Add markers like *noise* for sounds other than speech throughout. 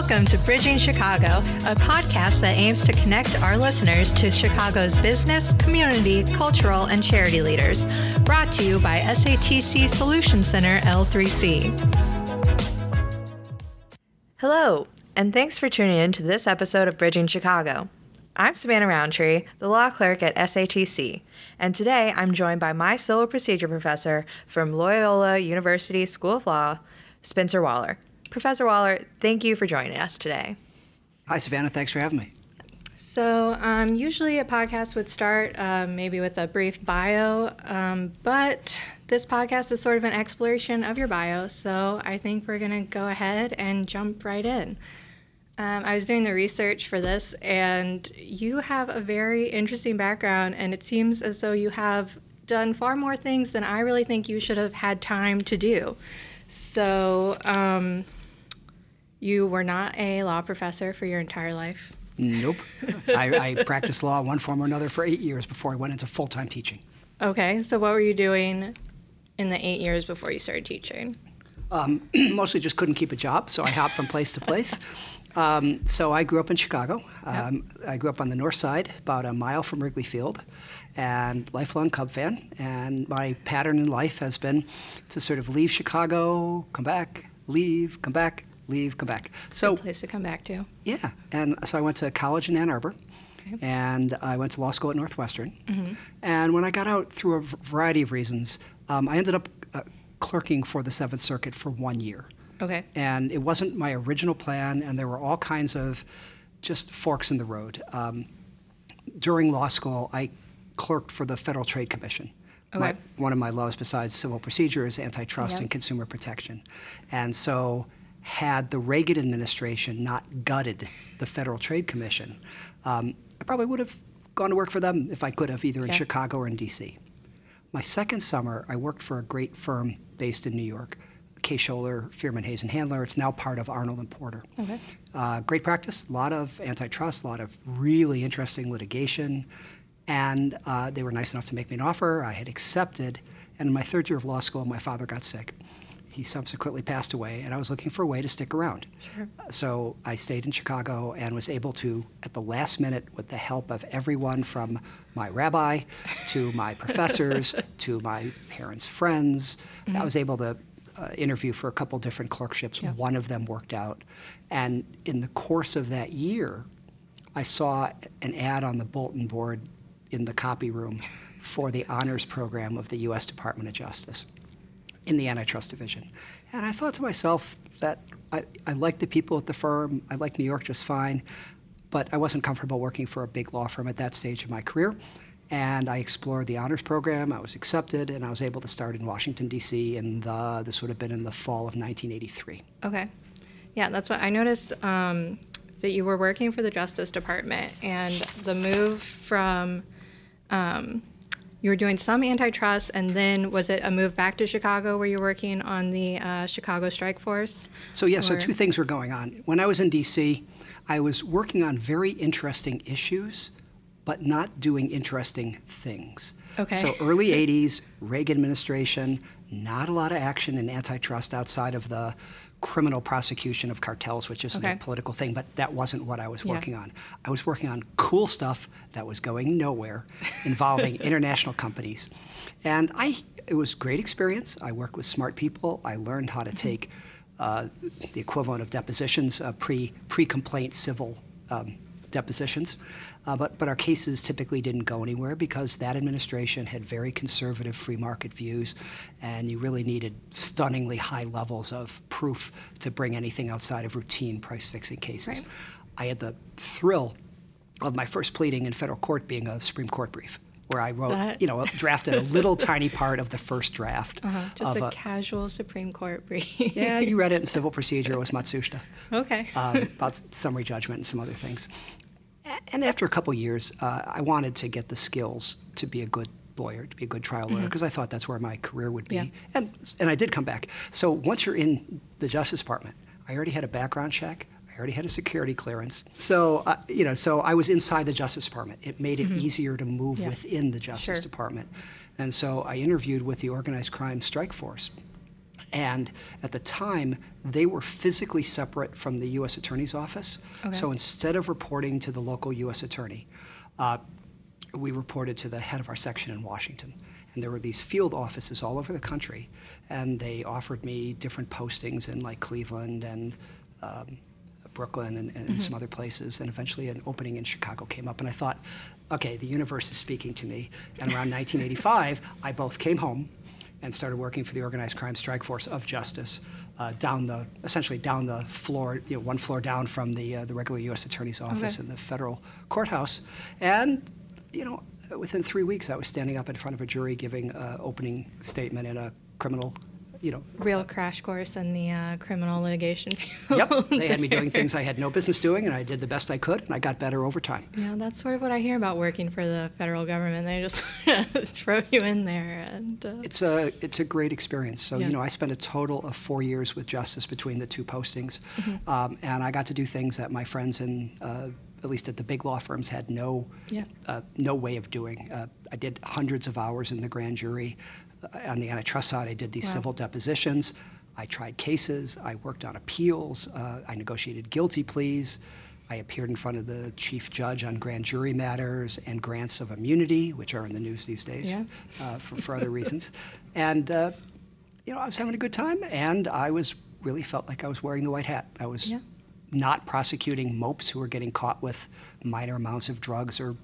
Welcome to Bridging Chicago, a podcast that aims to connect our listeners to Chicago's business, community, cultural, and charity leaders. Brought to you by SATC Solution Center L3C. Hello, and thanks for tuning in to this episode of Bridging Chicago. I'm Savannah Roundtree, the law clerk at SATC, and today I'm joined by my civil procedure professor from Loyola University School of Law, Spencer Waller. Professor Waller, thank you for joining us today. Hi, Savannah. Thanks for having me. So, um, usually a podcast would start uh, maybe with a brief bio, um, but this podcast is sort of an exploration of your bio, so I think we're going to go ahead and jump right in. Um, I was doing the research for this, and you have a very interesting background, and it seems as though you have done far more things than I really think you should have had time to do. So, um, you were not a law professor for your entire life? Nope. *laughs* I, I, practiced law one form or another for eight years before I went into full time teaching. Okay, so what were you doing in the eight years before you started teaching? Um, *clears throat* mostly just couldn't keep a job, so I hopped from place to place. *laughs* Um, so I grew up in Chicago. Um, yep. I grew up on the north side, about a mile from Wrigley Field, and lifelong Cub fan. And my pattern in life has been to sort of leave Chicago, come back, leave, come back, leave, come back. So a place to come back to. Yeah, and so I went to college in Ann Arbor, okay. and I went to law school at Northwestern. Mm-hmm. And when I got out, through a variety of reasons, um, I ended up uh, clerking for the Seventh Circuit for one year. Okay. And it wasn't my original plan, and there were all kinds of just forks in the road. Um, during law school, I clerked for the Federal Trade Commission. Okay. My, one of my loves, besides civil procedure, is antitrust yep. and consumer protection. And so had the Reagan administration not gutted the Federal Trade Commission, um, I probably would have gone to work for them if I could have, either in Chicago or in D.C. My second summer, I worked for a great firm based in New York, Kaye Scholer, Fierman Hays and Handler. It's now part of Arnold and Porter. Okay. Uh, great practice, a lot of antitrust, a lot of really interesting litigation, and uh, they were nice enough to make me an offer. I had accepted, and in my third year of law school, my father got sick he subsequently passed away, and I was looking for a way to stick around. Sure. So I stayed in Chicago and was able to, at the last minute, with the help of everyone from my rabbi to my *laughs* professors to my parents' friends, mm-hmm. I was able to uh, interview for a couple different clerkships. Yeah. One of them worked out. And in the course of that year, I saw an ad on the bulletin board in the copy room *laughs* for the honors program of the U.S. Department of Justice in the antitrust division. And I thought to myself that I, I liked the people at the firm, I liked New York just fine, but I wasn't comfortable working for a big law firm at that stage of my career. And I explored the honors program. I was accepted, and I was able to start in Washington, D.C. And this would have been in the fall of 1983. Okay, yeah, that's what I noticed. Um, that you were working for the Justice Department, and the move from um, you were doing some antitrust, and then was it a move back to Chicago where you're working on the uh, Chicago Strike Force? So, yeah, or? so two things were going on. When I was in D.C., I was working on very interesting issues, but not doing interesting things. Okay. So, early 80s, Reagan administration, not a lot of action in antitrust outside of the criminal prosecution of cartels, which is okay. a political thing, but that wasn't what I was working yeah. on. I was working on cool stuff that was going nowhere involving *laughs* international companies. And I it was great experience. I worked with smart people. I learned how to mm-hmm. take uh, the equivalent of depositions, uh, pre pre complaint civil um, depositions. Uh, but, but our cases typically didn't go anywhere because that administration had very conservative free market views, and you really needed stunningly high levels of proof to bring anything outside of routine price fixing cases. Right. I had the thrill of my first pleading in federal court being a Supreme Court brief where I wrote, that, you know, drafted a little tiny part of the first draft. *laughs* Uh-huh, just a, a, casual Supreme Court brief. yeah, you read it in *laughs* civil procedure. It was Matsushita. Okay. um, about summary judgment and some other things and after a couple years, uh, I wanted to get the skills to be a good lawyer, to be a good trial lawyer, because mm-hmm. I thought that's where my career would be. Yeah. And and I did come back. So once you're in the Justice Department, I already had a background check. I already had a security clearance. So uh, you know, so I was inside the Justice Department. It made it mm-hmm. easier to move yeah. within the Justice sure. Department. And so I interviewed with the Organized Crime Strike Force. And at the time, they were physically separate from the U.S. Attorney's Office. Okay. So instead of reporting to the local U.S. Attorney, uh, we reported to the head of our section in Washington. And there were these field offices all over the country, and they offered me different postings in like Cleveland and um, Brooklyn and, and Mm-hmm. some other places. And eventually, an opening in Chicago came up, and I thought, okay, the universe is speaking to me. And around 1985, I both came home and started working for the Organized Crime Strike Force of Justice. Uh, down the essentially down the floor, you know, one floor down from the uh, the regular U.S. Attorney's office Okay. in the federal courthouse, and you know, within three weeks, I was standing up in front of a jury giving an opening statement in a criminal, you know. Real crash course in the uh, criminal litigation *laughs* field. Yep, they had me doing *laughs* things I had no business doing, and I did the best I could, and I got better over time. Yeah, that's sort of what I hear about working for the federal government. They just *laughs* throw you in there, and uh, It's a it's a great experience. So Yeah. you know, I spent a total of four years with Justice between the two postings, Mm-hmm. um, and I got to do things that my friends in uh, at least at the big law firms had no Yeah. uh, no way of doing. Uh, I did hundreds of hours in the grand jury. On the antitrust side, I did these Wow. civil depositions. I tried cases. I worked on appeals. Uh, I negotiated guilty pleas. I appeared in front of the chief judge on grand jury matters and grants of immunity, which are in the news these days Yeah. uh, for, for other reasons. And, uh, you know, I was having a good time, and I was really felt like I was wearing the white hat. I was Yeah. not prosecuting mopes who were getting caught with minor amounts of drugs or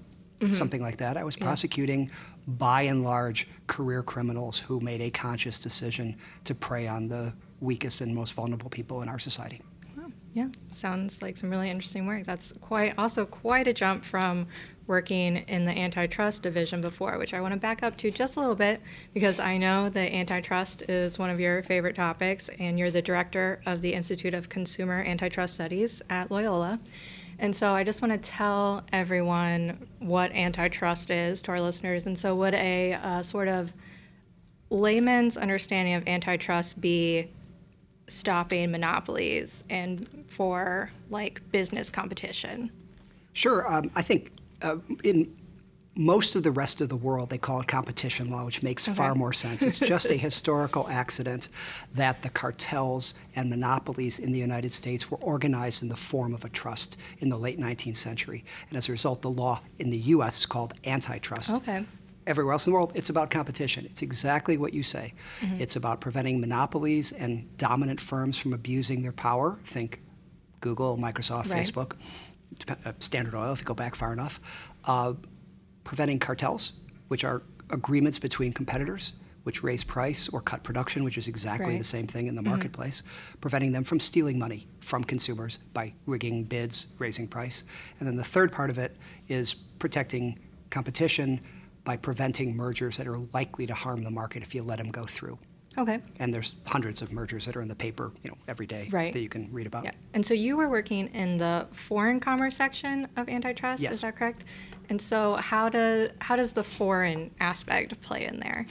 something like that. I was prosecuting, by and large, career criminals who made a conscious decision to prey on the weakest and most vulnerable people in our society. Wow. Yeah, sounds like some really interesting work. That's quite also quite a jump from working in the antitrust division before, which I want to back up to just a little bit because I know that antitrust is one of your favorite topics, and you're the director of the Institute of Consumer Antitrust Studies at Loyola. And so I just want to tell everyone what antitrust is to our listeners. And so, would a uh, sort of layman's understanding of antitrust be stopping monopolies and for like business competition. Sure. Um, I think uh, in most of the rest of the world, they call it competition law, which makes far more sense. It's just a *laughs* historical accident that the cartels and monopolies in the United States were organized in the form of a trust in the late 19th century. And as a result, the law in the U.S. is called antitrust. Okay. Everywhere else in the world, it's about competition. It's exactly what you say. Mm-hmm. It's about preventing monopolies and dominant firms from abusing their power. Think Google, Microsoft, Right. Facebook, uh, Standard Oil, if you go back far enough. Uh, preventing cartels, which are agreements between competitors which raise price or cut production, which is exactly Right. the same thing in the mm-hmm. marketplace, preventing them from stealing money from consumers by rigging bids, raising price. And then the third part of it is protecting competition by preventing mergers that are likely to harm the market if you let them go through. Okay. And there's hundreds of mergers that are in the paper, you know, every day Right. that you can read about. Yeah. And so you were working in the foreign commerce section of antitrust, Yes. is that correct? And so how does how does the foreign aspect play in there?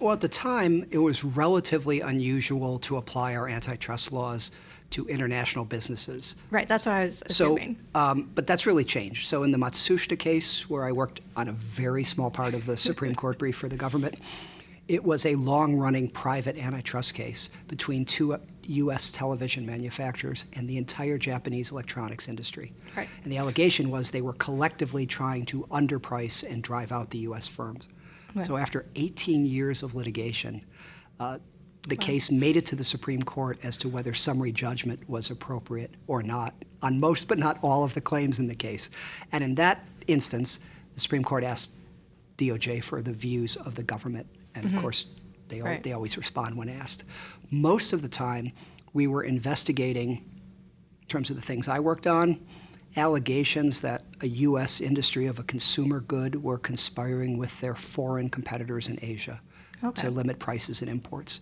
Well, at the time, it was relatively unusual to apply our antitrust laws to international businesses. Right, that's what I was So, assuming. um, but that's really changed. So, in the Matsushita case, where I worked on a very small part of the Supreme *laughs* Court brief for the government, it was a long running private antitrust case between two U.S. television manufacturers and the entire Japanese electronics industry. Right. And the allegation was they were collectively trying to underprice and drive out the U.S. firms. Right. So, after 18 years of litigation, uh, the case made it to the Supreme Court as to whether summary judgment was appropriate or not on most but not all of the claims in the case. And in that instance, the Supreme Court asked DOJ for the views of the government. And of course, they, Right. they always respond when asked. Most of the time, we were investigating, in terms of the things I worked on, allegations that a U.S. industry of a consumer good were conspiring with their foreign competitors in Asia Okay. to limit prices and imports.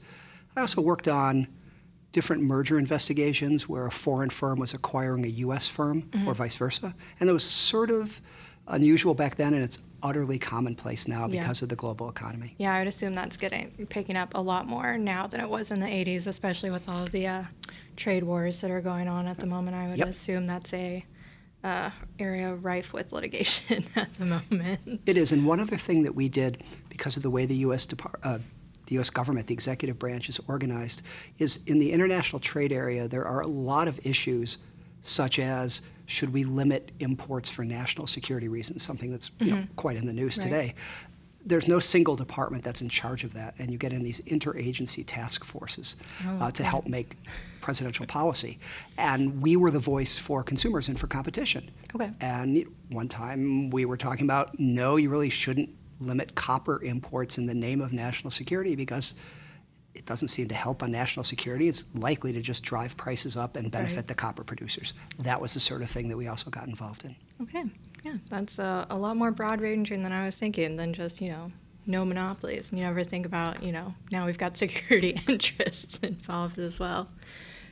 I also worked on different merger investigations where a foreign firm was acquiring a U.S. firm Mm-hmm. or vice versa. And it was sort of unusual back then, and it's utterly commonplace now Yeah. because of the global economy. Yeah, I would assume that's getting picking up a lot more now than it was in the 80s, especially with all of the uh, trade wars that are going on at the moment. I would Yep. assume that's a uh, area rife with litigation *laughs* at the moment. It is, and one other thing that we did because of the way the U.S. Depar- uh, the U.S. government, the executive branch, is organized is in the international trade area, there are a lot of issues such as should we limit imports for national security reasons, something that's you know, quite in the news Right. today. There's no single department that's in charge of that, and you get in these interagency task forces uh, to help make presidential policy. And we were the voice for consumers and for competition. Okay. And one time we were talking about no, you really shouldn't limit copper imports in the name of national security because it doesn't seem to help on national security. It's likely to just drive prices up and benefit Right. the copper producers. That was the sort of thing that we also got involved in. Okay. Yeah, that's a, a lot more broad ranging than I was thinking than just, you know, no monopolies. You never think about, you know, now we've got *laughs* security interests involved as well.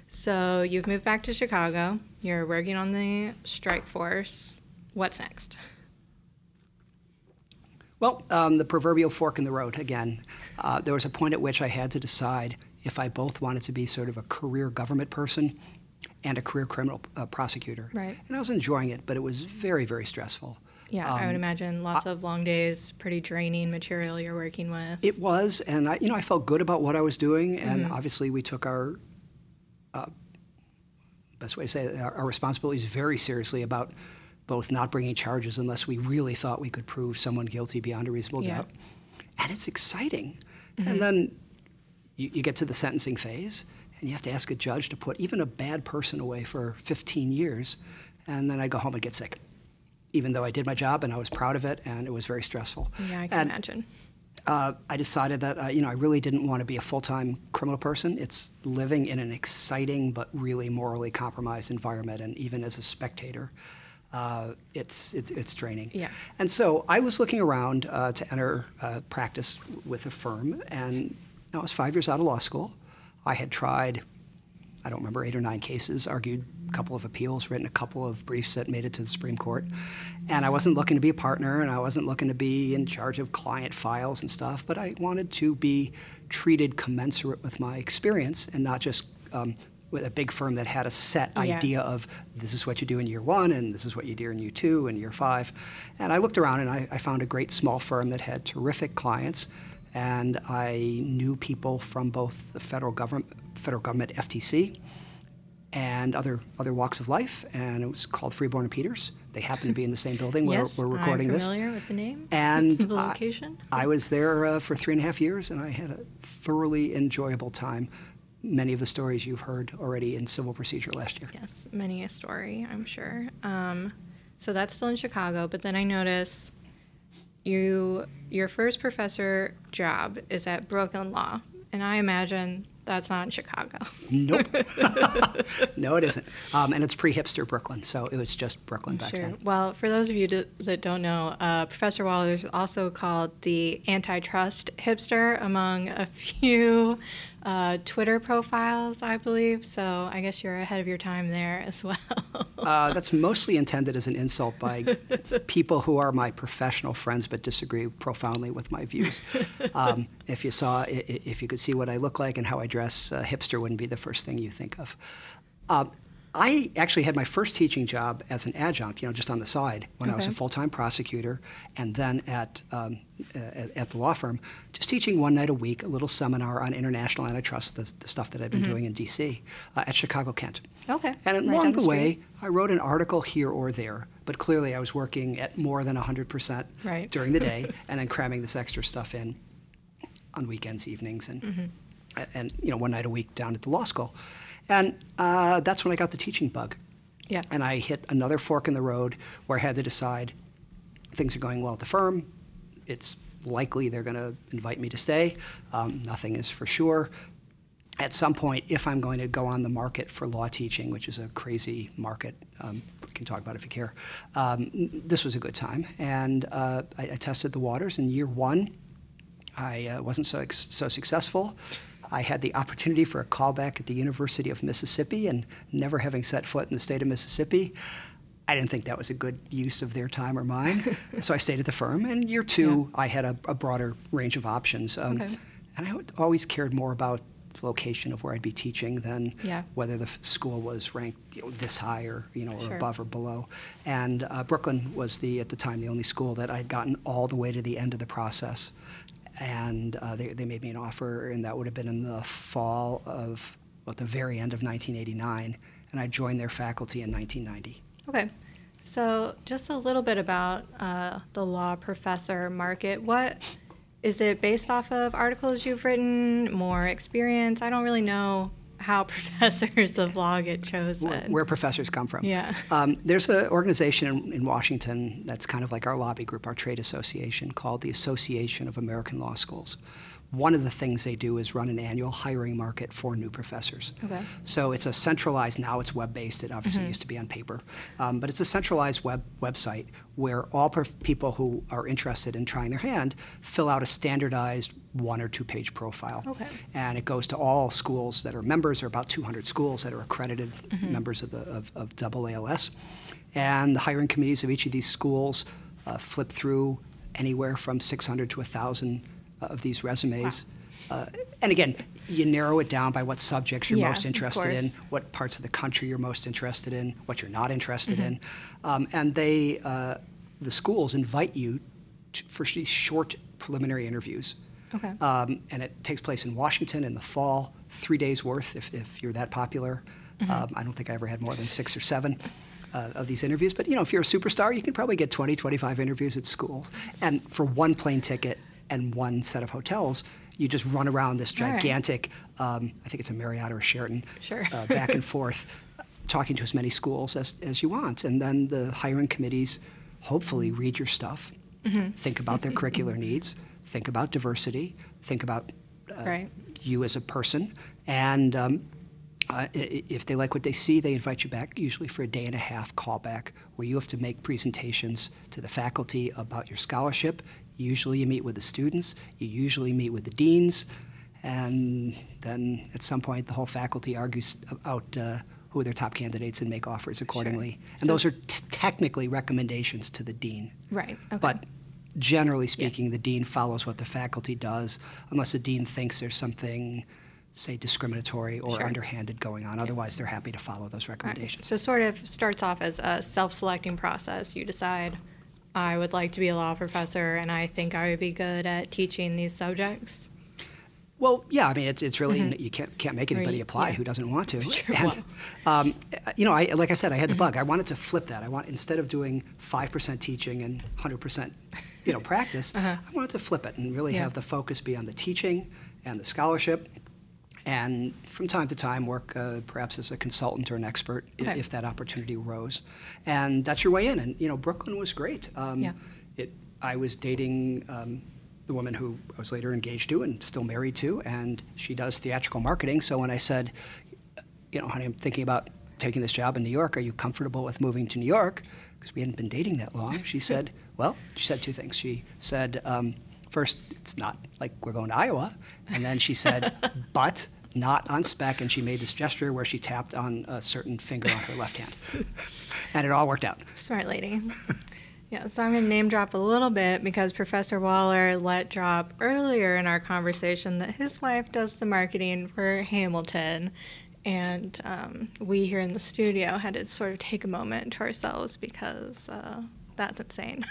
So you've moved back to Chicago. You're working on the strike force. What's next? Well, um, the proverbial fork in the road again. Uh, there was a point at which I had to decide if I both wanted to be sort of a career government person and a career criminal uh, prosecutor. Right. And I was enjoying it, but it was very, very stressful. Yeah, I would Um, imagine lots of long days, pretty draining material you're working with. It was, and I, you know, I felt good about what I was doing, and Mm-hmm. obviously we took our uh, best way to say it, our, our responsibilities very seriously about both not bringing charges unless we really thought we could prove someone guilty beyond a reasonable Yeah. doubt, and it's exciting. Mm-hmm. And then you, you get to the sentencing phase, and you have to ask a judge to put even a bad person away for 15 years, and then I'd go home and get sick. Even though I did my job and I was proud of it, and it was very stressful. yeah, I can And- imagine. uh, I decided that uh, you know I really didn't want to be a full-time criminal person. It's living in an exciting but really morally compromised environment, and even as a spectator, uh, it's, it's it's draining. Yeah. And so I was looking around uh, to enter uh, practice with a firm, and I was five years out of law school. I had tried, I don't remember, eight or nine cases, argued a couple of appeals, written a couple of briefs that made it to the Supreme Court. And I wasn't looking to be a partner, and I wasn't looking to be in charge of client files and stuff, but I wanted to be treated commensurate with my experience and not just um, a big firm that had a set Yeah. idea of this is what you do in year one, and this is what you do in year two and year five. And I looked around and I, I found a great small firm that had terrific clients, and I knew people from both the federal government, federal government, FTC, and other other walks of life. And it was called Freeborn and Peters. They happen to be in the same building where *laughs* yes, we're recording I'm this. familiar with the name *laughs* And the I- location. I was there uh, for three and a half years, and I had a thoroughly enjoyable time. Many of the stories you've heard already in civil procedure last year. Yes, many a story, I'm sure. Um, so that's still in Chicago, but then I notice you your first professor job is at Brooklyn Law, and I imagine that's not in Chicago. Nope. *laughs* *laughs* no, it isn't. Um, and it's pre-hipster Brooklyn, so it was just Brooklyn back Sure. then. Well, for those of you that don't know, uh, Professor Waller is also called the antitrust hipster among a *laughs* few uh, Twitter profiles, I believe. So I guess you're ahead of your time there as well. Uh, that's mostly intended as an insult by *laughs* people who are my professional friends but disagree profoundly with my views. *laughs* Um, if you saw, if you could see what I look like and how I dress, uh, hipster wouldn't be the first thing you think of. I actually had my first teaching job as an adjunct, you know, just on the side when I was a full-time prosecutor, and then at um, at, at the law firm, just teaching one night a week, a little seminar on international antitrust, the, the stuff that I've been doing in D.C. Uh, at Chicago Kent. Okay, And right along the, the way. I wrote an article here or there, but clearly I was working at more than 100% Right. during the day *laughs* and then cramming this extra stuff in on weekends, evenings, and, Mm-hmm. and, and, you know, one night a week down at the law school. And uh, that's when I got the teaching bug. Yeah. And I hit another fork in the road where I had to decide things are going well at the firm. It's likely they're going to invite me to stay. Um, nothing is for sure. At some point, if I'm going to go on the market for law teaching, which is a crazy market, um, we can talk about it if you care, um, this was a good time. And uh, I, I tested the waters. In year one, I uh, wasn't so, ex- so successful. I had the opportunity for a callback at the University of Mississippi, and never having set foot in the state of Mississippi, I didn't think that was a good use of their time or mine. *laughs* so I stayed at the firm. And year two, I had a, a broader range of options. Um, Okay. And I always cared more about the location of where I'd be teaching than Yeah. whether the f- school was ranked you know, this high or you know or Sure. above or below. And uh, Brooklyn was the at the time the only school that I'd gotten all the way to the end of the process and uh, they, they made me an offer, and that would have been in the fall of, well, at the very end of 1989, and I joined their faculty in 1990. Okay. So, just a little bit about uh, the law professor market. What is it based off of articles you've written, more experience? I don't really know how *laughs* professors of law get chosen. Where, where professors come from. Yeah. Um, there's an organization in, in, Washington that's kind of like our lobby group, our trade association, called the Association of American Law Schools one of the things they do is run an annual hiring market for new professors. Okay. So it's a centralized, now it's web based, it obviously mm-hmm. used to be on paper, um, but it's a centralized web website where all people who are interested in trying their hand fill out a standardized one or two page profile. Okay. And it goes to all schools that are members, there are about 200 schools that are accredited mm-hmm. members of, the, of, of AALS. And the hiring committees of each of these schools uh, flip through anywhere from 600 to 1,000 of these resumes. Wow. Uh, and again, you narrow it down by what subjects you're yeah, most interested in, what parts of the country you're most interested in, what you're not interested mm-hmm. in, um, and they, uh, the schools invite you to, for these short preliminary interviews. Okay. Um, and it takes place in Washington in the fall, three days worth if, if you're that popular. Mm-hmm. Um, I don't think I ever had more than six or seven. Uh, of these interviews, but you know, if you're a superstar, you can probably get 20, 25 interviews at schools. And for one plane ticket, and one set of hotels, you just run around this gigantic, right. um, I think it's a Marriott or a Sheraton, sure. uh, *laughs* back and forth, talking to as many schools as, as you want. And then the hiring committees hopefully read your stuff, mm-hmm. think about their *laughs* curricular needs, think about diversity, think about uh, right. you as a person, and um, uh, if they like what they see, they invite you back, usually for a day and a half callback, where you have to make presentations to the faculty about your scholarship, Usually you meet with the students, you usually meet with the deans, and then at some point the whole faculty argues about uh, who are their top candidates and make offers accordingly. Sure. And so those are t- technically recommendations to the dean. Right. Okay. But generally speaking, yeah. the dean follows what the faculty does, unless the dean thinks there's something, say, discriminatory or sure. underhanded going on. Otherwise, they're happy to follow those recommendations. Right. So, sort of starts off as a self selecting process. You decide I would like to be a law professor and I think I would be good at teaching these subjects? Well, yeah, I mean, it's, it's really, mm-hmm. you can't, can't make anybody apply yeah. who doesn't want to. *laughs* Sure, and, um, you know, I, like I said, I had the bug. I wanted to flip that. I want, instead of doing 5% teaching and 100%, you know, practice, *laughs* uh-huh. I wanted to flip it and really yeah. have the focus be on the teaching and the scholarship and from time to time work uh, perhaps as a consultant or an expert okay. if, if, that opportunity arose. And that's your way in. And, you know, Brooklyn was great. Um, yeah. it, I was dating um, the woman who I was later engaged to and still married to, and she does theatrical marketing. So when I said, you know, honey, I'm thinking about taking this job in New York, are you comfortable with moving to New York? Because we hadn't been dating that long. She *laughs* said, well, she said two things. She said, um, first, it's not like we're going to Iowa. And then she said, *laughs* but not on spec. And she made this gesture where she tapped on a certain finger on her left hand. *laughs* And it all worked out. Smart lady. Yeah, so I'm going to name drop a little bit because Professor Waller let drop earlier in our conversation that his wife does the marketing for Hamilton. And um, we here in the studio had to sort of take a moment to ourselves because uh, that's insane.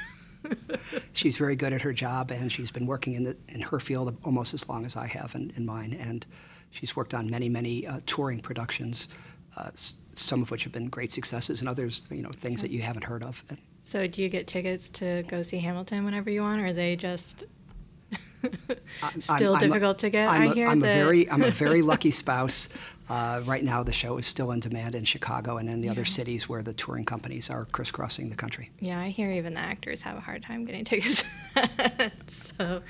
*laughs* she's very good at her job, and she's been working in, the, in her field almost as long as I have in, in mine. And she's worked on many, many uh, touring productions, uh, s- some of which have been great successes, and others, you know, things that you haven't heard of. So, do you get tickets to go see Hamilton whenever you want, or are they just *laughs* still I'm, difficult I'm to get? I'm I hear I'm that... a very, I'm a very *laughs* lucky spouse. Uh, right now, the show is still in demand in Chicago and in the yeah. other cities where the touring companies are crisscrossing the country. Yeah, I hear even the actors have a hard time getting *laughs* tickets. so,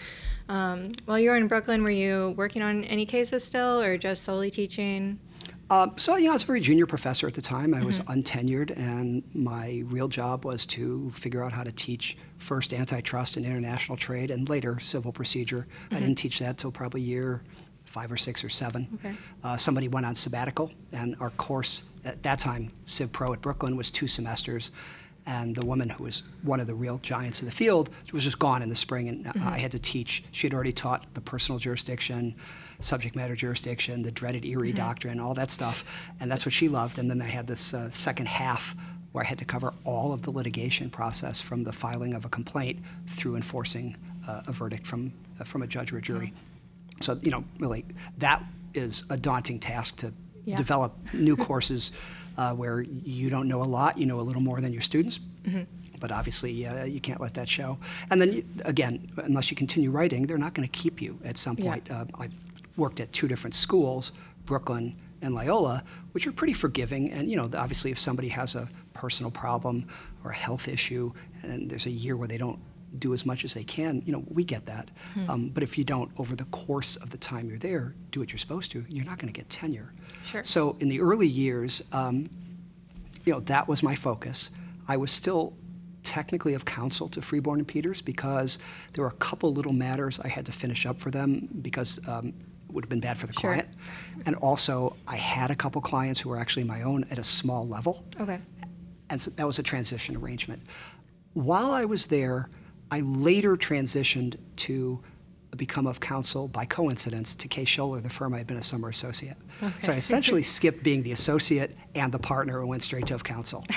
um, while you were in Brooklyn, were you working on any cases still, or just solely teaching? Uh, so, you know, I was a very junior professor at the time. I mm-hmm. was untenured, and my real job was to figure out how to teach first antitrust and international trade and later civil procedure. Mm-hmm. I didn't teach that until probably year five or six or seven. Okay. Uh, somebody went on sabbatical, and our course at that time, Civ Pro at Brooklyn, was two semesters. And the woman who was one of the real giants of the field was just gone in the spring, and mm-hmm. I had to teach. She had already taught the personal jurisdiction, subject matter jurisdiction, the dreaded Erie mm-hmm. doctrine, all that stuff, and that's what she loved. And then I had this uh, second half where I had to cover all of the litigation process from the filing of a complaint through enforcing uh, a verdict from uh, from a judge or a jury. So, you know, really, that is a daunting task to Yeah. develop new *laughs* courses uh, where you don't know a lot, you know a little more than your students. But obviously, uh, you can't let that show. And then, you- again, unless you continue writing, they're not going to keep you at some Yeah. point. Uh, I've worked at two different schools, Brooklyn and Loyola, which are pretty forgiving. And, you know, obviously, if somebody has a personal problem or a health issue and there's a year where they don't do as much as they can, you know, we get that. Um, but if you don't, over the course of the time you're there, do what you're supposed to, you're not going to get tenure. Sure. So in the early years, um, you know, that was my focus. I was still technically of counsel to Freeborn and Peters because there were a couple little matters I had to finish up for them because um, would have been bad for the Sure. client. And also, I had a couple clients who were actually my own at a small level. Okay. And so that was a transition arrangement. While I was there, I later transitioned to become of counsel by coincidence to Kaye Scholer, the firm I had been a summer associate. So I essentially *laughs* skipped being the associate and the partner and went straight to of counsel. *laughs*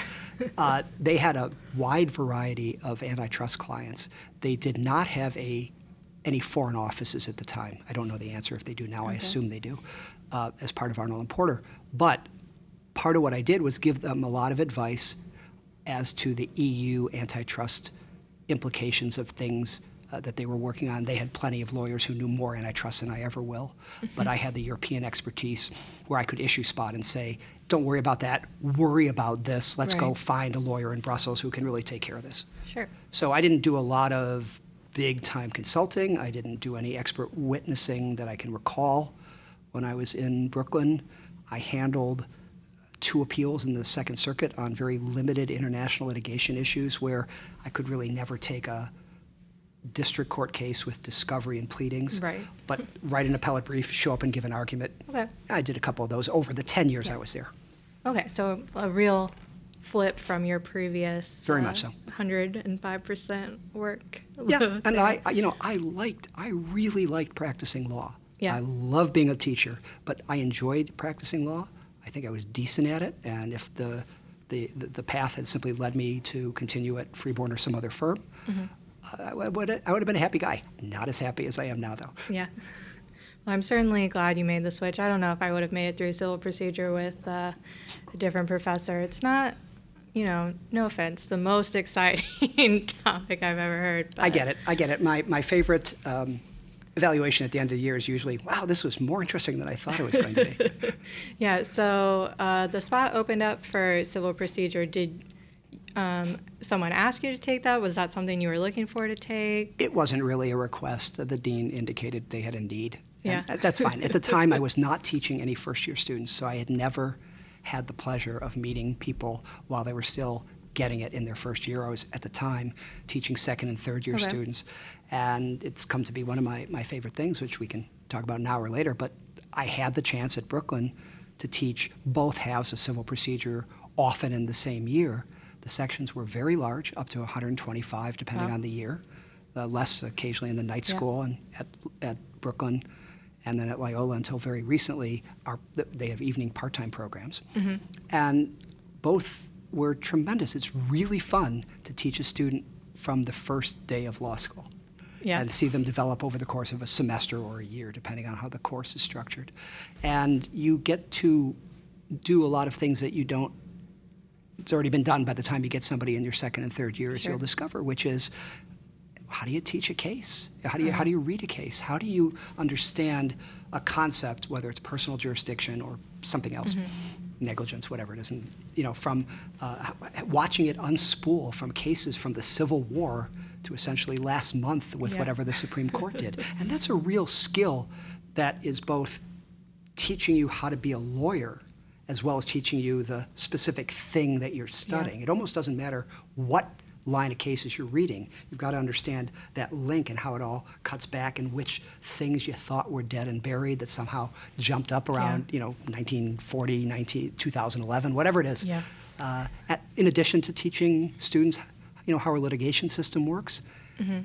Uh, they had a wide variety of antitrust clients. They did not have a any foreign offices at the time. I don't know the answer if they do now. I assume they do, uh, as part of Arnold and Porter. But part of what I did was give them a lot of advice as to the EU antitrust implications of things uh, that they were working on. They had plenty of lawyers who knew more antitrust than I ever will, but I had the European expertise where I could issue spot and say, "Don't worry about that. Worry about this. Let's go find a lawyer in Brussels who can really take care of this." Sure. So I didn't do a lot of big time consulting. I didn't do any expert witnessing that I can recall when I was in Brooklyn. I handled two appeals in the Second Circuit on very limited international litigation issues where I could really never take a district court case with discovery and pleadings. Right. But *laughs* write an appellate brief, show up and give an argument. Okay. I did a couple of those over the 10 years I was there. Okay, so a real flip from your previous Very much so. 105% work. Yeah, *laughs* and. I, I- you know, I liked, I really liked practicing law. Yeah. I love being a teacher, but I enjoyed practicing law. I think I was decent at it, and if the, the, the the path had simply led me to continue at Freeborn or some other firm, Mm-hmm. I, I would, I would have been a happy guy. Not as happy as I am now, though. Yeah. *laughs* Well, I'm certainly glad you made the switch. I don't know if I would have made it through civil procedure with uh, a different professor. It's not, you know, no offense, the most exciting *laughs* topic I've ever heard. I get it. I get it. My, my favorite um, evaluation at the end of the year is usually, wow, this was more interesting than I thought it was going to be. *laughs* Yeah, so uh, the spot opened up for civil procedure. Did um, someone ask you to take that? Was that something you were looking for to take? It wasn't really a request. The dean indicated they had a need. And Yeah. that's fine. At the time, I *laughs* was not teaching any first year students, so I had never had the pleasure of meeting people while they were still getting it in their first year. I was, at the time, teaching second and third year Okay. students. And it's come to be one of my, my favorite things, which we can talk about now or later. But I had the chance at Brooklyn to teach both halves of civil procedure often in the same year. The sections were very large, up to 125, depending Wow. on the year. Uh, less occasionally in the night Yeah. school and at, at Brooklyn, and then at Loyola until very recently, are, they have evening part-time programs. Mm-hmm. And both were tremendous. It's really fun to teach a student from the first day of law school Yeah. and see them develop over the course of a semester or a year, depending on how the course is structured. And you get to do a lot of things that you don't, it's already been done by the time you get somebody in your second and third years, Sure. you'll discover, which is how do you teach a case? How do you, how do you read a case? How do you understand a concept, whether it's personal jurisdiction or something else? Mm-hmm. negligence, whatever it is, and you know, from uh, watching it unspool from cases from the Civil War to essentially last month with Yeah. whatever the Supreme Court did, *laughs* and that's a real skill that is both teaching you how to be a lawyer as well as teaching you the specific thing that you're studying. It almost doesn't matter what line of cases you're reading. You've got to understand that link and how it all cuts back and which things you thought were dead and buried that somehow jumped up around, you know, 1940, 19, 2011, whatever it is. Yeah. Uh, at, in addition to teaching students, you know, how our litigation system works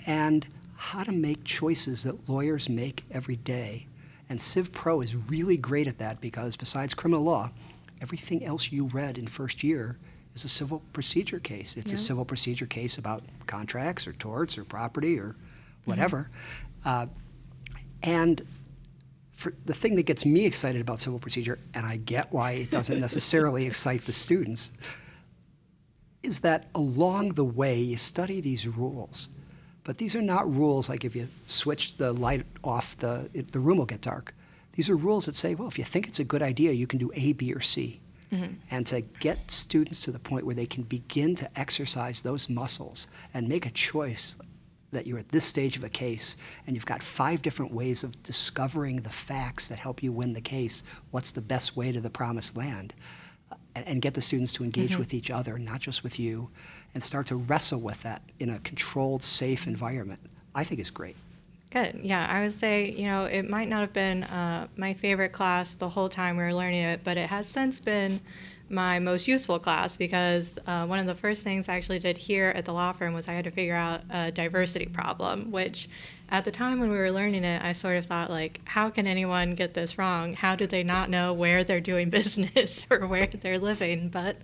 and how to make choices that lawyers make every day. And Civ Pro is really great at that because besides criminal law, everything else you read in first year is a civil procedure case. It's Yeah. a civil procedure case about contracts or torts or property or whatever. Uh, And for the thing that gets me excited about civil procedure, and I get why it doesn't *laughs* necessarily excite the students, is that along the way you study these rules. But these are not rules like if you switch the light off, the, it, the room will get dark. These are rules that say, well, if you think it's a good idea, you can do A, B, or C. Mm-hmm. And to get students to the point where they can begin to exercise those muscles and make a choice that you're at this stage of a case and you've got five different ways of discovering the facts that help you win the case, what's the best way to the promised land? And, and get the students to engage mm-hmm. with each other, not just with you, and start to wrestle with that in a controlled, safe environment, I think is great. Good. Yeah, I would say, you know, it might not have been uh, my favorite class the whole time we were learning it, but it has since been my most useful class because uh, one of the first things I actually did here at the law firm was I had to figure out a diversity problem, which at the time when we were learning it, I sort of thought, like, how can anyone get this wrong? How do they not know where they're doing *laughs* business or where they're living? But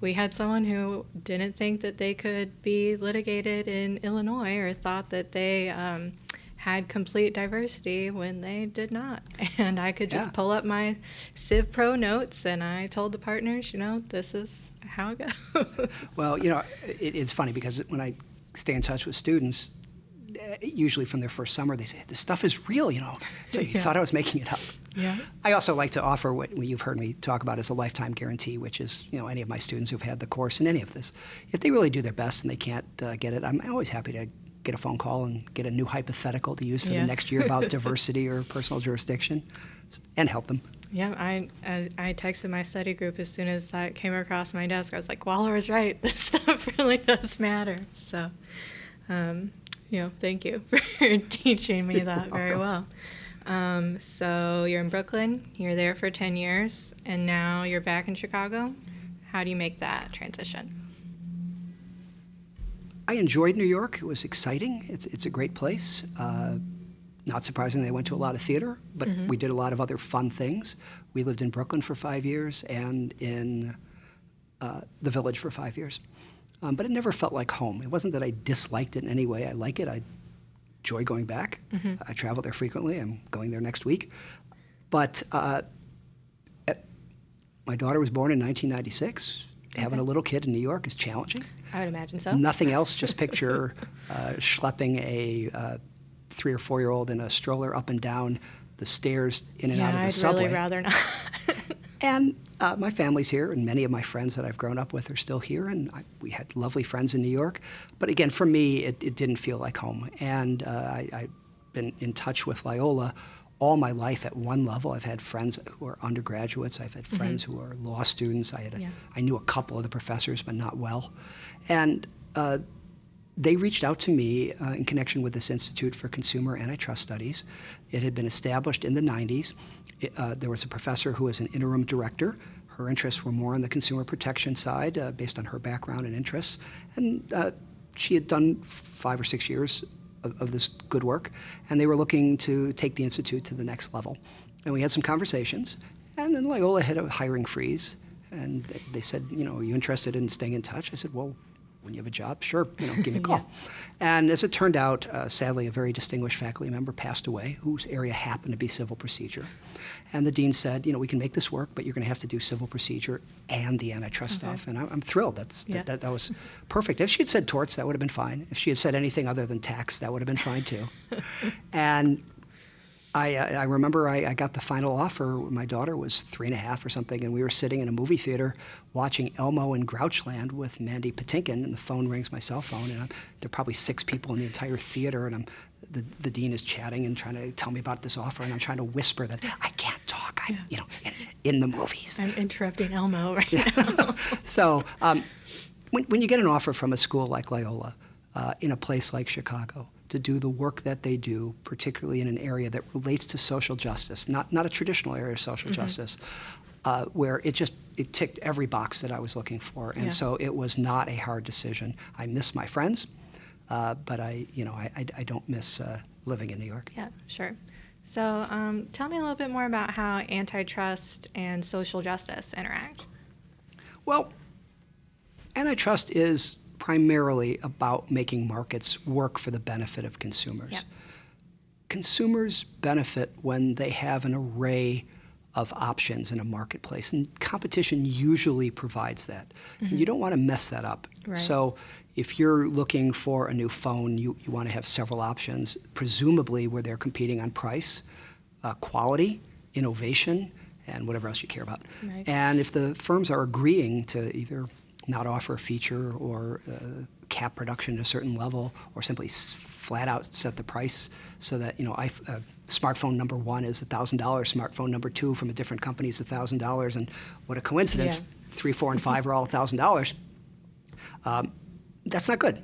we had someone who didn't think that they could be litigated in Illinois or thought that they, um, had complete diversity when they did not. *laughs* And I could just yeah. pull up my Civ Pro notes and I told the partners, you know, this is how it goes. *laughs* Well, you know, it's funny because when I stay in touch with students, eh, usually from their first summer, they say, this stuff is real, you know. So you yeah. thought I was making it up. Yeah. I also like to offer what you've heard me talk about as a lifetime guarantee, which is, you know, any of my students who've had the course in any of this, if they really do their best and they can't uh, get it, I'm always happy to get a phone call and get a new hypothetical to use for yeah. the next year about *laughs* diversity or personal jurisdiction and help them. Yeah, I, I, I texted my study group as soon as that came across my desk. I was like, Waller was right. *laughs* This stuff really does matter. So, um, you know, thank you *laughs* for teaching me that very well. Um, so you're in Brooklyn. You're there for ten years, and now you're back in Chicago. How do you make that transition? I enjoyed New York. It was exciting. It's, it's a great place. Uh, not surprisingly, I went to a lot of theater, but mm-hmm. we did a lot of other fun things. We lived in Brooklyn for five years and in uh, the village for five years. Um, but it never felt like home. It wasn't that I disliked it in any way. I like it. I enjoy going back. Mm-hmm. I travel there frequently. I'm going there next week. But uh, my daughter was born in 1996. Okay. Having a little kid in New York is challenging. I would imagine so. Nothing else. Just *laughs* picture uh, schlepping a uh, three or four year old in a stroller up and down the stairs in and yeah, out of the I'd subway. I'd really rather not. *laughs* and uh, my family's here, and many of my friends that I've grown up with are still here, and I, we had lovely friends in New York. But again, for me, it, it didn't feel like home. And uh, I, I've been in touch with Loyola all my life at one level. I've had friends who are undergraduates. I've had friends mm-hmm. who are law students. I had a, yeah. I knew a couple of the professors, but not well. And uh, they reached out to me uh, in connection with this Institute for Consumer Antitrust Studies. It had been established in the 90s. It, uh, there was a professor who was an interim director. Her interests were more on the consumer protection side uh, based on her background and interests. And uh, she had done five or six years of, of, this good work, and they were looking to take the institute to the next level. And we had some conversations, and then Loyola had a hiring freeze, and they said, you know, are you interested in staying in touch? I said, well, when you have a job, sure, you know, give me a *laughs* call. yeah. And as it turned out, uh, sadly, a very distinguished faculty member passed away, whose area happened to be civil procedure. And the dean said, you know, we can make this work, but you're going to have to do civil procedure and the antitrust okay. stuff. And I, am thrilled. That's yeah. that, that, that, was perfect. If she had said torts, that would have been fine. If she had said anything other than tax, that would have been fine too. *laughs* and I, uh, I remember I, I, got the final offer. My daughter was three and a half or something, and we were sitting in a movie theater watching Elmo and Grouchland with Mandy Patinkin, and the phone rings my cell phone, and I'm, there are probably six people in the entire theater, and I'm, the, the dean is chatting and trying to tell me about this offer, and I'm trying to whisper that I can't talk. I'm, you know, in, in the movies. I'm interrupting Elmo right now. *laughs* so um, when, when you get an offer from a school like Loyola, uh, in a place like Chicago, to do the work that they do, particularly in an area that relates to social justice, not, not a traditional area of social mm-hmm. justice, uh, where it just it ticked every box that I was looking for, and yeah. so it was not a hard decision. I miss my friends, uh, but I you know I, I, I don't miss uh, living in New York. Yeah, sure. So um, tell me a little bit more about how antitrust and social justice interact. Well, antitrust is primarily about making markets work for the benefit of consumers. Yep. consumers benefit when they have an array of options in a marketplace, and competition usually provides that. And you don't want to mess that up. Right. So if you're looking for a new phone, you, you want to have several options, presumably where they're competing on price, uh, quality, innovation, and whatever else you care about. Right. And if the firms are agreeing to either not offer a feature or uh, cap production to a certain level, or simply s- flat out set the price so that you know, I, uh, smartphone number one is thousand dollars, smartphone number two from a different company is thousand dollars, and what a coincidence! Yeah. Three, four, and five are all thousand dollars. Um, that's not good.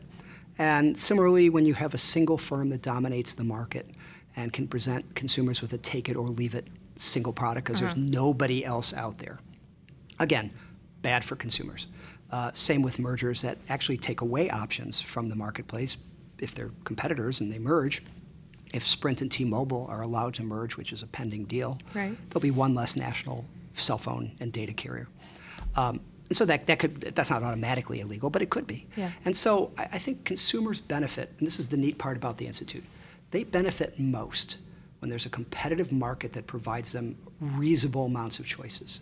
And similarly, when you have a single firm that dominates the market and can present consumers with a take it or leave it single product because there's nobody else out there. Again, bad for consumers. Uh, same with mergers that actually take away options from the marketplace if they're competitors and they merge. If Sprint and T-Mobile are allowed to merge, which is a pending deal, Right. there'll be one less national cell phone and data carrier. Um, and so that, that could that's not automatically illegal, but it could be. Yeah. And so I, I think consumers benefit, and this is the neat part about the institute. They benefit most when there's a competitive market that provides them reasonable amounts of choices.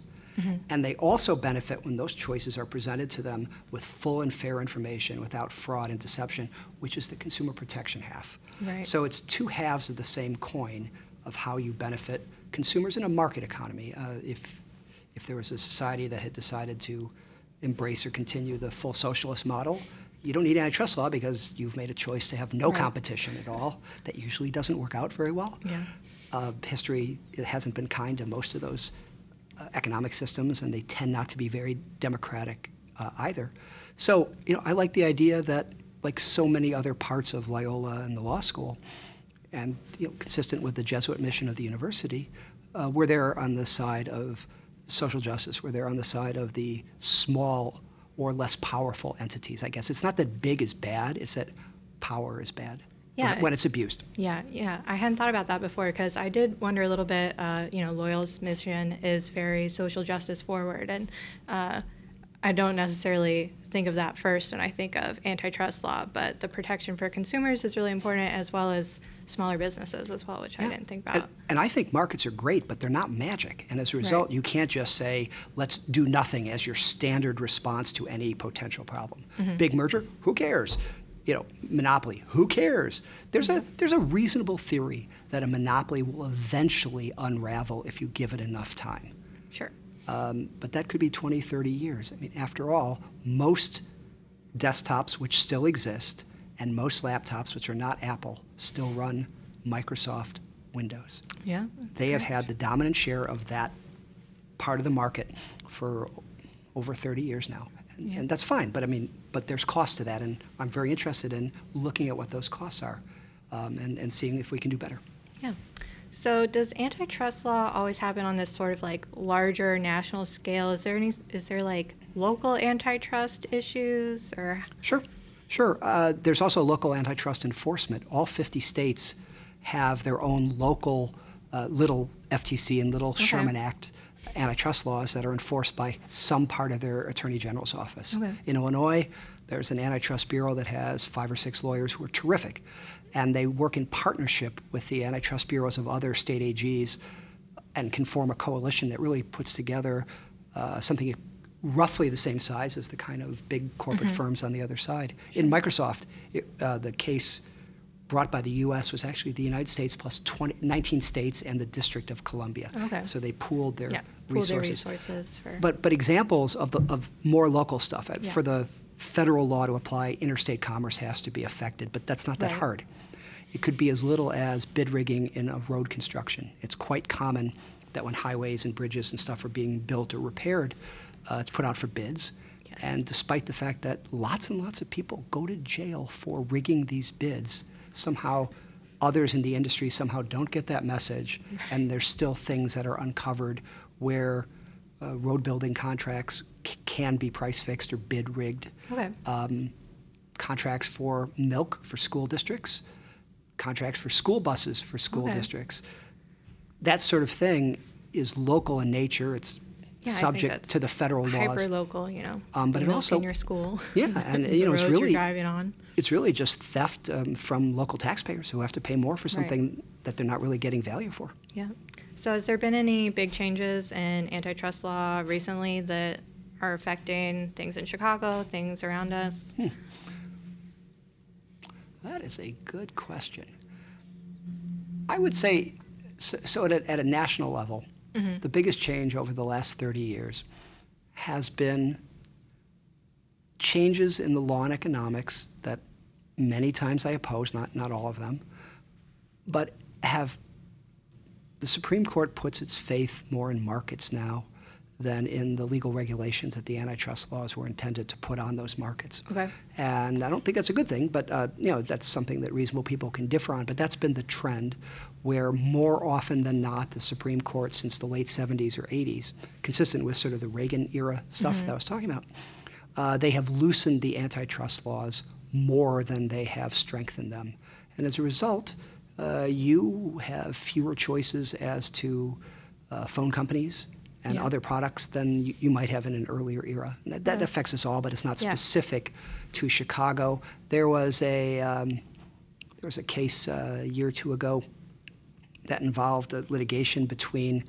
And they also benefit when those choices are presented to them with full and fair information without fraud and deception, which is the consumer protection half. Right. So it's two halves of the same coin of how you benefit consumers in a market economy. Uh, if, if there was a society that had decided to embrace or continue the full socialist model, you don't need antitrust law because you've made a choice to have no Right. competition at all. That usually doesn't work out very well. Yeah. Uh, history it hasn't been kind to most of those uh, economic systems, and they tend not to be very democratic uh, either. So, you know, I like the idea that, like so many other parts of Loyola and the law school, and you know, consistent with the Jesuit mission of the university, uh, we're there on the side of social justice. where they're on the side of the small or less powerful entities. I guess it's not that big is bad; it's that power is bad Yeah, when, when it's abused. Yeah, yeah. I hadn't thought about that before because I did wonder a little bit. Uh, you know, Loyola's mission is very social justice forward, and uh, I don't necessarily think of that first when I think of antitrust law, but the protection for consumers is really important as well as smaller businesses as well, which I didn't think And, about. and I think markets are great, but they're not magic. And as a result, Right. you can't just say, let's do nothing as your standard response to any potential problem. Mm-hmm. Big merger, who cares? You know, monopoly, who cares? There's a there's a reasonable theory that a monopoly will eventually unravel if you give it enough time. Sure. Um, but that could be 20, 30 years. I mean, after all, most desktops which still exist and most laptops which are not Apple still run Microsoft Windows. Yeah. They have correct. had the dominant share of that part of the market for over 30 years now. And, Yeah. and that's fine, but I mean, but there's cost to that, and I'm very interested in looking at what those costs are um, and, and seeing if we can do better. Yeah. So does antitrust law always happen on this sort of like larger national scale? Is there any is there like local antitrust issues or Sure, sure. Uh, there's also local antitrust enforcement. All 50 states have their own local uh, little FTC and little Sherman Act antitrust laws that are enforced by some part of their attorney general's office. Okay. In Illinois, there's an antitrust bureau that has five or six lawyers who are terrific, and they work in partnership with the antitrust bureaus of other state AGs and can form a coalition that really puts together uh, something roughly the same size as the kind of big corporate firms on the other side. In Microsoft, it, uh, the case brought by the U.S. was actually the United States plus 20, 19 states and the District of Columbia. Okay. So they pooled their yeah, pool their resources. resources for But but examples of the of more local stuff Yeah. for the federal law to apply, interstate commerce has to be affected, but that's not that Right. hard. It could be as little as bid rigging in a road construction. It's quite common that when highways and bridges and stuff are being built or repaired, uh, it's put out for bids. Yes. And despite the fact that lots and lots of people go to jail for rigging these bids, somehow others in the industry somehow don't get that message, *laughs* and there's still things that are uncovered where uh, road building contracts c- can be price fixed or bid rigged. Okay. Um, contracts for milk for school districts, contracts for school buses for school Okay. districts. That sort of thing is local in nature. It's Yeah, subject to the federal laws. Hyper local, you know. Um, but it also- in your school. *laughs* Yeah, *laughs* and, you know, it's really- driving on. It's really just theft um, from local taxpayers who have to pay more for Right. something that they're not really getting value for. Yeah. So, has there been any big changes in antitrust law recently that are affecting things in Chicago, things around us? Hmm. That is a good question. I would say, so, so at, a, at a national level, the biggest change over the last 30 years has been changes in the law and economics that many times I oppose, not, not all of them, but have the Supreme Court puts its faith more in markets now than in the legal regulations that the antitrust laws were intended to put on those markets. Okay. And I don't think that's a good thing, but uh, you know that's something that reasonable people can differ on. But that's been the trend, where more often than not, the Supreme Court since the late 70s or 80s, consistent with sort of the Reagan era stuff that I was talking about, uh, they have loosened the antitrust laws more than they have strengthened them. And as a result, uh, you have fewer choices as to uh, phone companies and Yeah. other products than you, you might have in an earlier era. And that, that Yeah. affects us all, but it's not Yeah. specific to Chicago. There was a um, there was a case uh, a year or two ago that involved a litigation between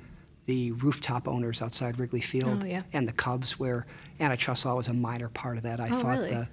the rooftop owners outside Wrigley Field Oh, yeah. and the Cubs, where antitrust law was a minor part of that. I Oh, thought really? the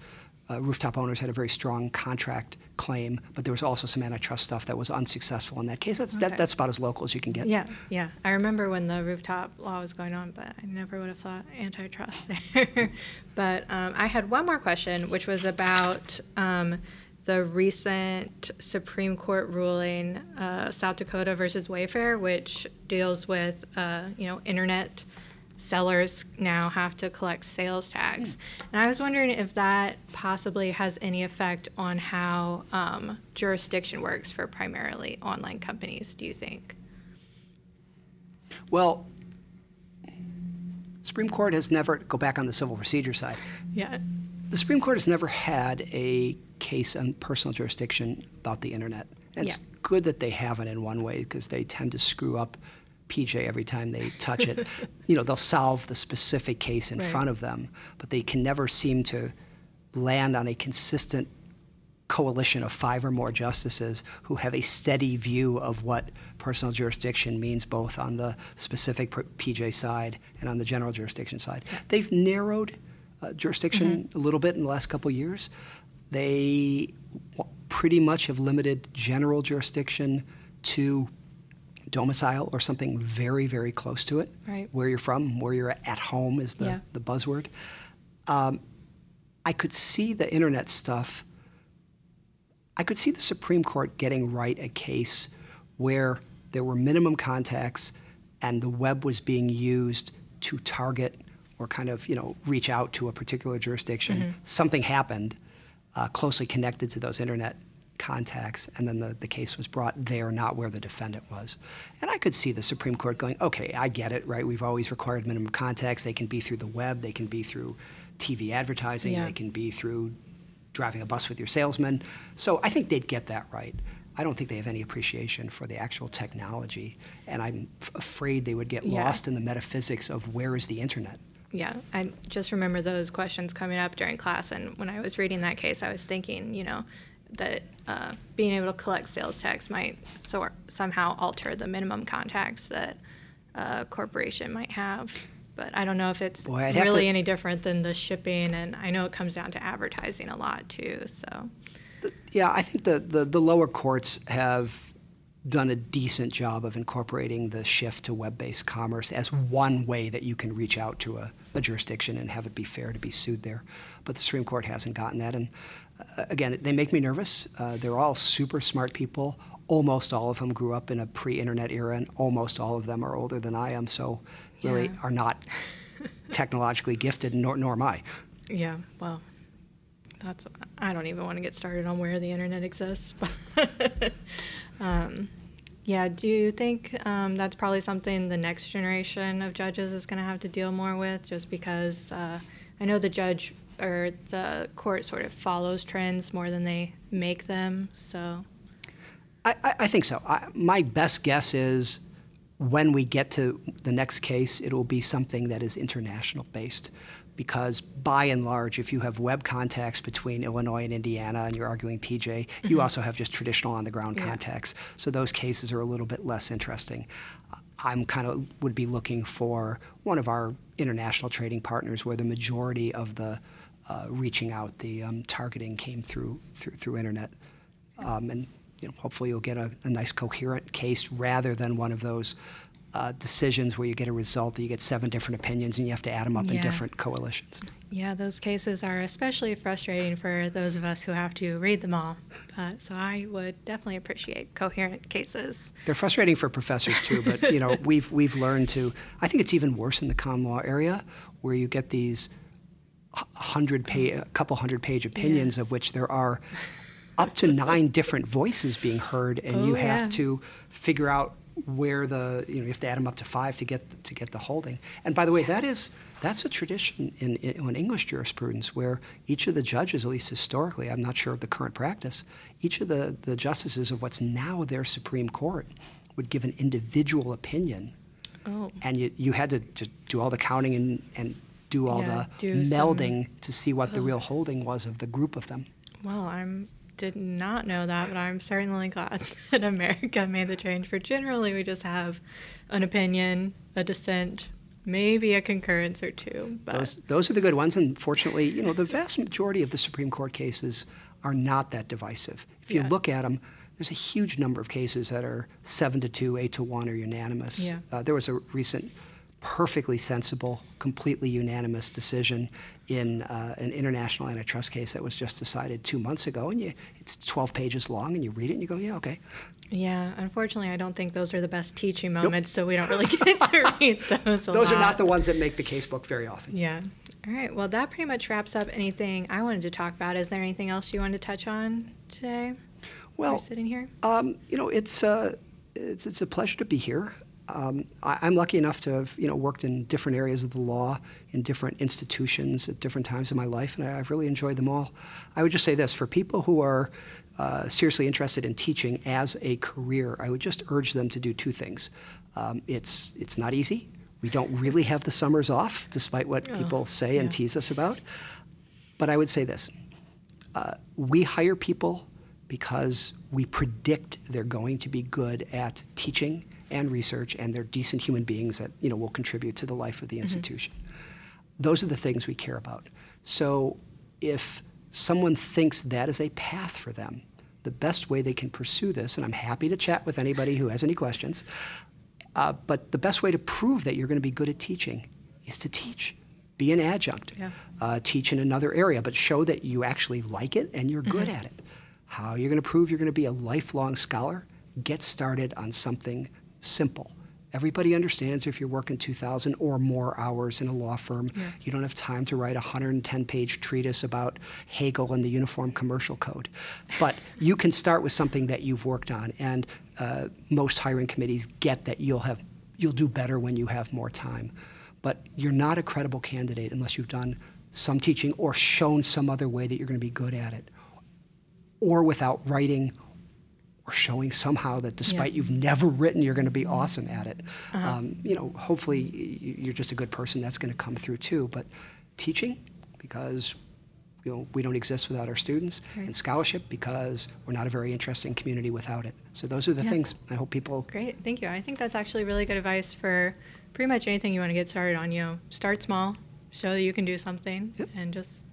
uh, rooftop owners had a very strong contract claim, but there was also some antitrust stuff that was unsuccessful in that case. That's, Okay. that, that's about as local as you can get. Yeah, yeah. I remember when the rooftop law was going on, but I never would have thought antitrust *laughs* there. but um, I had one more question, which was about um, the recent Supreme Court ruling, uh, South Dakota versus Wayfair, which deals with uh, you know internet sellers now have to collect sales tax. And I was wondering if that possibly has any effect on how um, jurisdiction works for primarily online companies, do you think? Well, Supreme Court has never go back on the civil procedure side. Yeah. The Supreme Court has never had a case on personal jurisdiction about the internet. And it's Yeah. good that they haven't in one way because they tend to screw up PJ every time they touch it. *laughs* you know, they'll solve the specific case in Right. front of them, but they can never seem to land on a consistent coalition of five or more justices who have a steady view of what personal jurisdiction means both on the specific PJ side and on the general jurisdiction side. They've narrowed uh, jurisdiction a little bit in the last couple of years. They pretty much have limited general jurisdiction to domicile or something very, very close to it. Right. Where you're from, where you're at home is the, Yeah. the buzzword. Um, I could see the internet stuff. I could see the Supreme Court getting right a case where there were minimum contacts and the web was being used to target or kind of, you know, reach out to a particular jurisdiction. Something happened uh, closely connected to those internet contacts, and then the, the case was brought there, not where the defendant was. And I could see the Supreme Court going, okay, I get it, right? We've always required minimum contacts. They can be through the web, they can be through TV advertising, Yeah. they can be through driving a bus with your salesman. So I think they'd get that right. I don't think they have any appreciation for the actual technology, and I'm f- afraid they would get Yeah. lost in the metaphysics of where is the internet. Yeah, I just remember those questions coming up during class, and when I was reading that case, I was thinking, you know, that uh, being able to collect sales tax might sort somehow alter the minimum contacts that a corporation might have. But I don't know if it's Boy, really to- any different than the shipping, and I know it comes down to advertising a lot too. So Yeah, I think the, the, the lower courts have done a decent job of incorporating the shift to web based commerce as one way that you can reach out to a, a jurisdiction and have it be fair to be sued there. But the Supreme Court hasn't gotten that. And uh, again, they make me nervous. Uh, they're all super smart people. Almost all of them grew up in a pre internet era, and almost all of them are older than I am, so really Yeah. are not *laughs* technologically gifted, nor, nor am I. yeah, well, that's I don't even want to get started on where the internet exists. *laughs* But um, yeah, do you think um, that's probably something the next generation of judges is going to have to deal more with? Just because uh, I know the judge or the court sort of follows trends more than they make them. So I, I, I think so. I, my best guess is when we get to the next case, it will be something that is international based. Because by and large, if you have web contacts between Illinois and Indiana and you're arguing PJ, mm-hmm. you also have just traditional on the ground yeah. contacts. So those cases are a little bit less interesting. I'm kind of would be looking for one of our international trading partners where the majority of the uh, reaching out, the um, targeting came through through, through internet, um, and you know, hopefully you'll get a, a, nice coherent case rather than one of those uh, decisions where you get a result that you get seven different opinions and you have to add them up yeah. in different coalitions. Yeah, those cases are especially frustrating for those of us who have to read them all. But, so I would definitely appreciate coherent cases. They're frustrating for professors too, but you know *laughs* we've we've learned to. I think it's even worse in the common law area where you get these hundred page, a couple hundred page opinions yes. of which there are up to nine different voices being heard, and oh, you have yeah. to figure out where the you know you have to add them up to five to get to get the holding. And by the way, that is that's a tradition in, in, English jurisprudence where each of the judges, at least historically, I'm not sure of the current practice, each of the, the justices of what's now their Supreme Court would give an individual opinion. Oh. And you, you had to do all the counting and, and do all yeah, the do melding some, to see what oh. the real holding was of the group of them. Well, I'm did not know that, but I'm certainly glad *laughs* that America made the change. For generally, we just have an opinion, a dissent, maybe a concurrence or two. But those, those are the good ones. And fortunately, you know, the vast majority of the Supreme Court cases are not that divisive. If you yeah. look at them, there's a huge number of cases that are seven to two, eight to one, or unanimous. Yeah. Uh, there was a recent perfectly sensible, completely unanimous decision in uh, an international antitrust case that was just decided two months ago, and you, it's 12 pages long, and you read it and you go, yeah, okay. Yeah, unfortunately, I don't think those are the best teaching moments, nope. so we don't really get to *laughs* read those. those lot. are not the ones that make the casebook very often. Yeah. All right. Well, that pretty much wraps up anything I wanted to talk about. Is there anything else you wanted to touch on today? Well, sitting here. Um, you know, it's uh, it's it's a pleasure to be here um, I, am lucky enough to have you know worked in different areas of the law in different institutions at different times in my life, and I, have really enjoyed them all. I would just say this: for people who are uh, seriously interested in teaching as a career, I would just urge them to do two things. Um, it's it's not easy. We don't really have the summers off, despite what oh, people say yeah. and tease us about. But I would say this: uh, we hire people because we predict they're going to be good at teaching and research, and they're decent human beings that you know will contribute to the life of the mm-hmm. institution. Mm-hmm. Those are the things we care about. So if someone thinks that is a path for them, the best way they can pursue this, and I'm happy to chat with anybody who has any questions, uh, but the best way to prove that you're going to be good at teaching is to teach. Be an adjunct. Yeah. Uh, teach in another area, but show that you actually like it and you're good mm-hmm. at it. How you're going to prove you're going to be a lifelong scholar? Get started on something simple. Everybody understands if you're working 2,000 or more hours in a law firm, yeah. you don't have time to write a 110 page treatise about Hegel and the Uniform Commercial Code. But you can start with something that you've worked on, and uh, most hiring committees get that you'll, have, you'll do better when you have more time. But you're not a credible candidate unless you've done some teaching or shown some other way that you're going to be good at it, or without writing or showing somehow that despite yeah. you've never written, you're going to be awesome at it. Uh-huh. Um, you know, hopefully you're just a good person. That's going to come through too. But teaching, because you know we don't exist without our students, right. and scholarship because we're not a very interesting community without it. So those are the yeah. things I hope people. Great, thank you. I think that's actually really good advice for pretty much anything you want to get started on. You know, start small, show that you can do something, yep. and just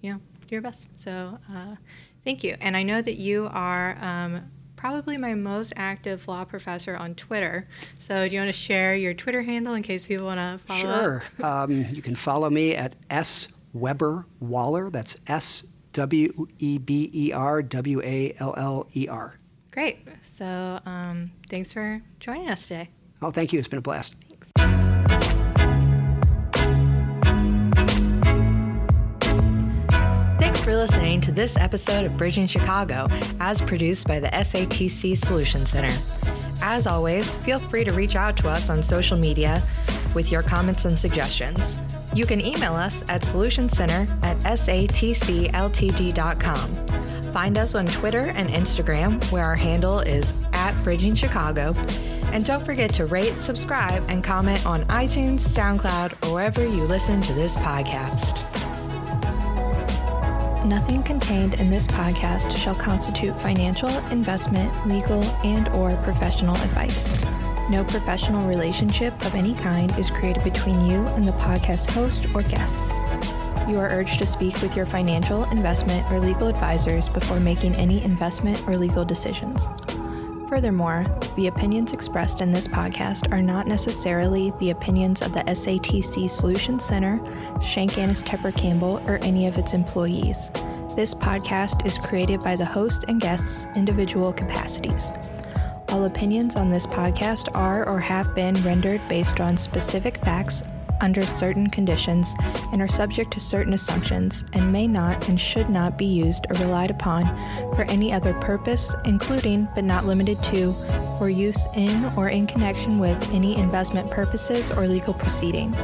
you know do your best. So. Uh, thank you. And I know that you are um, probably my most active law professor on Twitter. So, do you want to share your Twitter handle in case people want to follow Sure. *laughs* Um, you can follow me at S Weber Waller. That's S W E B E R W A L L E R. Great. So, um, thanks for joining us today. Oh, thank you. It's been a blast. For listening to this episode of Bridging Chicago, as produced by the SATC Solution Center. As always, feel free to reach out to us on social media with your comments and suggestions. You can email us at solutioncenter at satcltd.com. Find us on Twitter and Instagram, where our handle is at Bridging Chicago, And don't forget to rate, subscribe, and comment on iTunes, SoundCloud, or wherever you listen to this podcast. Nothing contained in this podcast shall constitute financial, investment, legal, and or professional advice. No professional relationship of any kind is created between you and the podcast host or guests. You are urged to speak with your financial, investment, or legal advisors before making any investment or legal decisions. Furthermore, the opinions expressed in this podcast are not necessarily the opinions of the SATC Solutions Center, Schenk Annes Tepper Campbell, or any of its employees. This podcast is created by the host and guests' individual capacities. All opinions on this podcast are or have been rendered based on specific facts under certain conditions and are subject to certain assumptions and may not and should not be used or relied upon for any other purpose, including but not limited to, for use in or in connection with any investment purposes or legal proceeding.